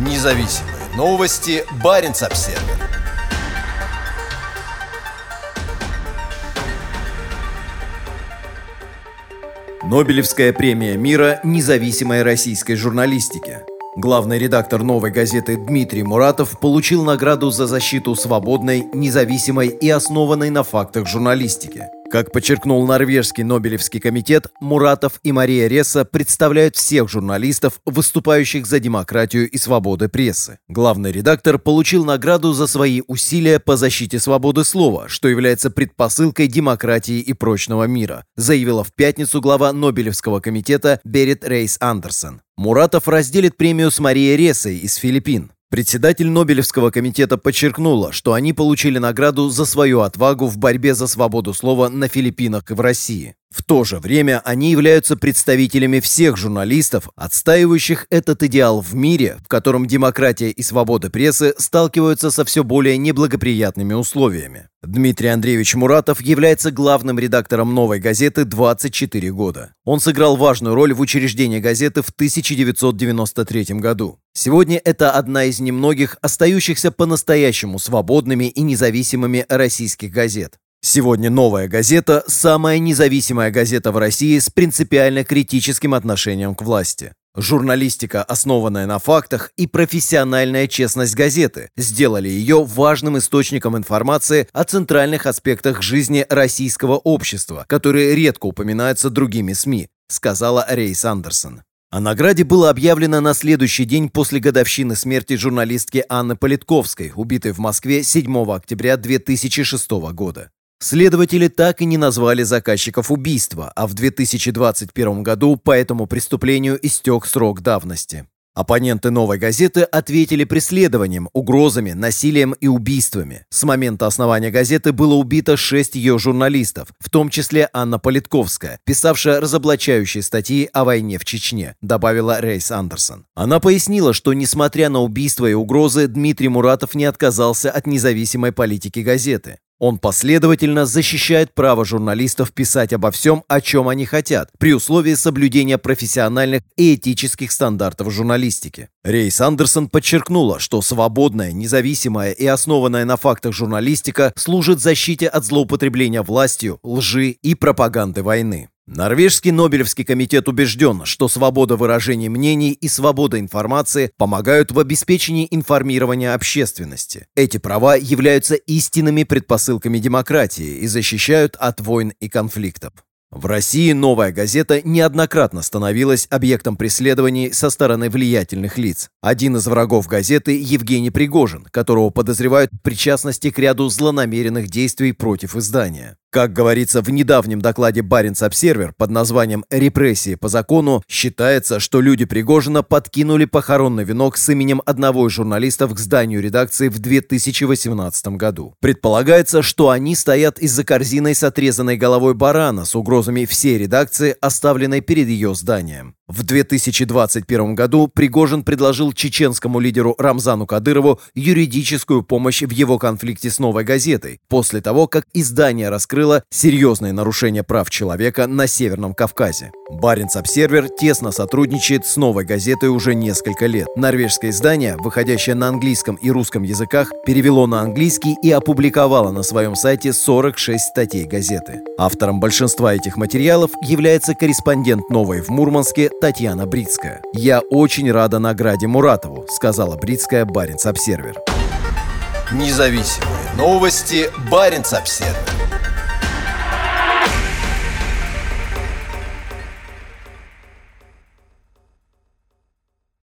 Независимые новости. Барин обсерва Нобелевская премия мира независимой российской журналистики. Главный редактор «Новой газеты» Дмитрий Муратов получил награду за защиту свободной, независимой и основанной на фактах журналистики – как подчеркнул Норвежский Нобелевский комитет, Муратов и Мария Реса представляют всех журналистов, выступающих за демократию и свободы прессы. Главный редактор получил награду за свои усилия по защите свободы слова, что является предпосылкой демократии и прочного мира, заявила в пятницу глава Нобелевского комитета Берет Рейс Андерсон. Муратов разделит премию с Марией Ресой из Филиппин. Председатель Нобелевского комитета подчеркнула, что они получили награду за свою отвагу в борьбе за свободу слова на Филиппинах и в России. В то же время они являются представителями всех журналистов, отстаивающих этот идеал в мире, в котором демократия и свобода прессы сталкиваются со все более неблагоприятными условиями. Дмитрий Андреевич Муратов является главным редактором «Новой газеты» 24 года. Он сыграл важную роль в учреждении газеты в 1993 году. Сегодня это одна из немногих остающихся по-настоящему свободными и независимыми российских газет. Сегодня «Новая газета» – самая независимая газета в России с принципиально критическим отношением к власти. Журналистика, основанная на фактах, и профессиональная честность газеты сделали ее важным источником информации о центральных аспектах жизни российского общества, которые редко упоминаются другими СМИ, сказала Рейс Андерсон. О награде было объявлено на следующий день после годовщины смерти журналистки Анны Политковской, убитой в Москве 7 октября 2006 года. Следователи так и не назвали заказчиков убийства, а в 2021 году по этому преступлению истек срок давности. Оппоненты «Новой газеты» ответили преследованием, угрозами, насилием и убийствами. С момента основания газеты было убито шесть ее журналистов, в том числе Анна Политковская, писавшая разоблачающие статьи о войне в Чечне, добавила Рейс Андерсон. Она пояснила, что, несмотря на убийства и угрозы, Дмитрий Муратов не отказался от независимой политики газеты. Он последовательно защищает право журналистов писать обо всем, о чем они хотят, при условии соблюдения профессиональных и этических стандартов журналистики. Рейс Андерсон подчеркнула, что свободная, независимая и основанная на фактах журналистика служит защите от злоупотребления властью, лжи и пропаганды войны. Норвежский Нобелевский комитет убежден, что свобода выражения мнений и свобода информации помогают в обеспечении информирования общественности. Эти права являются истинными предпосылками демократии и защищают от войн и конфликтов. В России «Новая газета» неоднократно становилась объектом преследований со стороны влиятельных лиц. Один из врагов газеты – Евгений Пригожин, которого подозревают в причастности к ряду злонамеренных действий против издания. Как говорится в недавнем докладе Баренц Обсервер под названием «Репрессии по закону», считается, что люди Пригожина подкинули похоронный венок с именем одного из журналистов к зданию редакции в 2018 году. Предполагается, что они стоят из-за корзиной с отрезанной головой барана с угрозами всей редакции, оставленной перед ее зданием. В 2021 году Пригожин предложил чеченскому лидеру Рамзану Кадырову юридическую помощь в его конфликте с «Новой газетой», после того, как издание раскрыло серьезные нарушения прав человека на Северном Кавказе. Баренц Обсервер тесно сотрудничает с «Новой газетой» уже несколько лет. Норвежское издание, выходящее на английском и русском языках, перевело на английский и опубликовало на своем сайте 46 статей газеты. Автором большинства этих материалов является корреспондент «Новой» в Мурманске Татьяна Брицкая. «Я очень рада награде Муратову», сказала Брицкая Баренц Обсервер. Независимые новости Баренц Обсервер.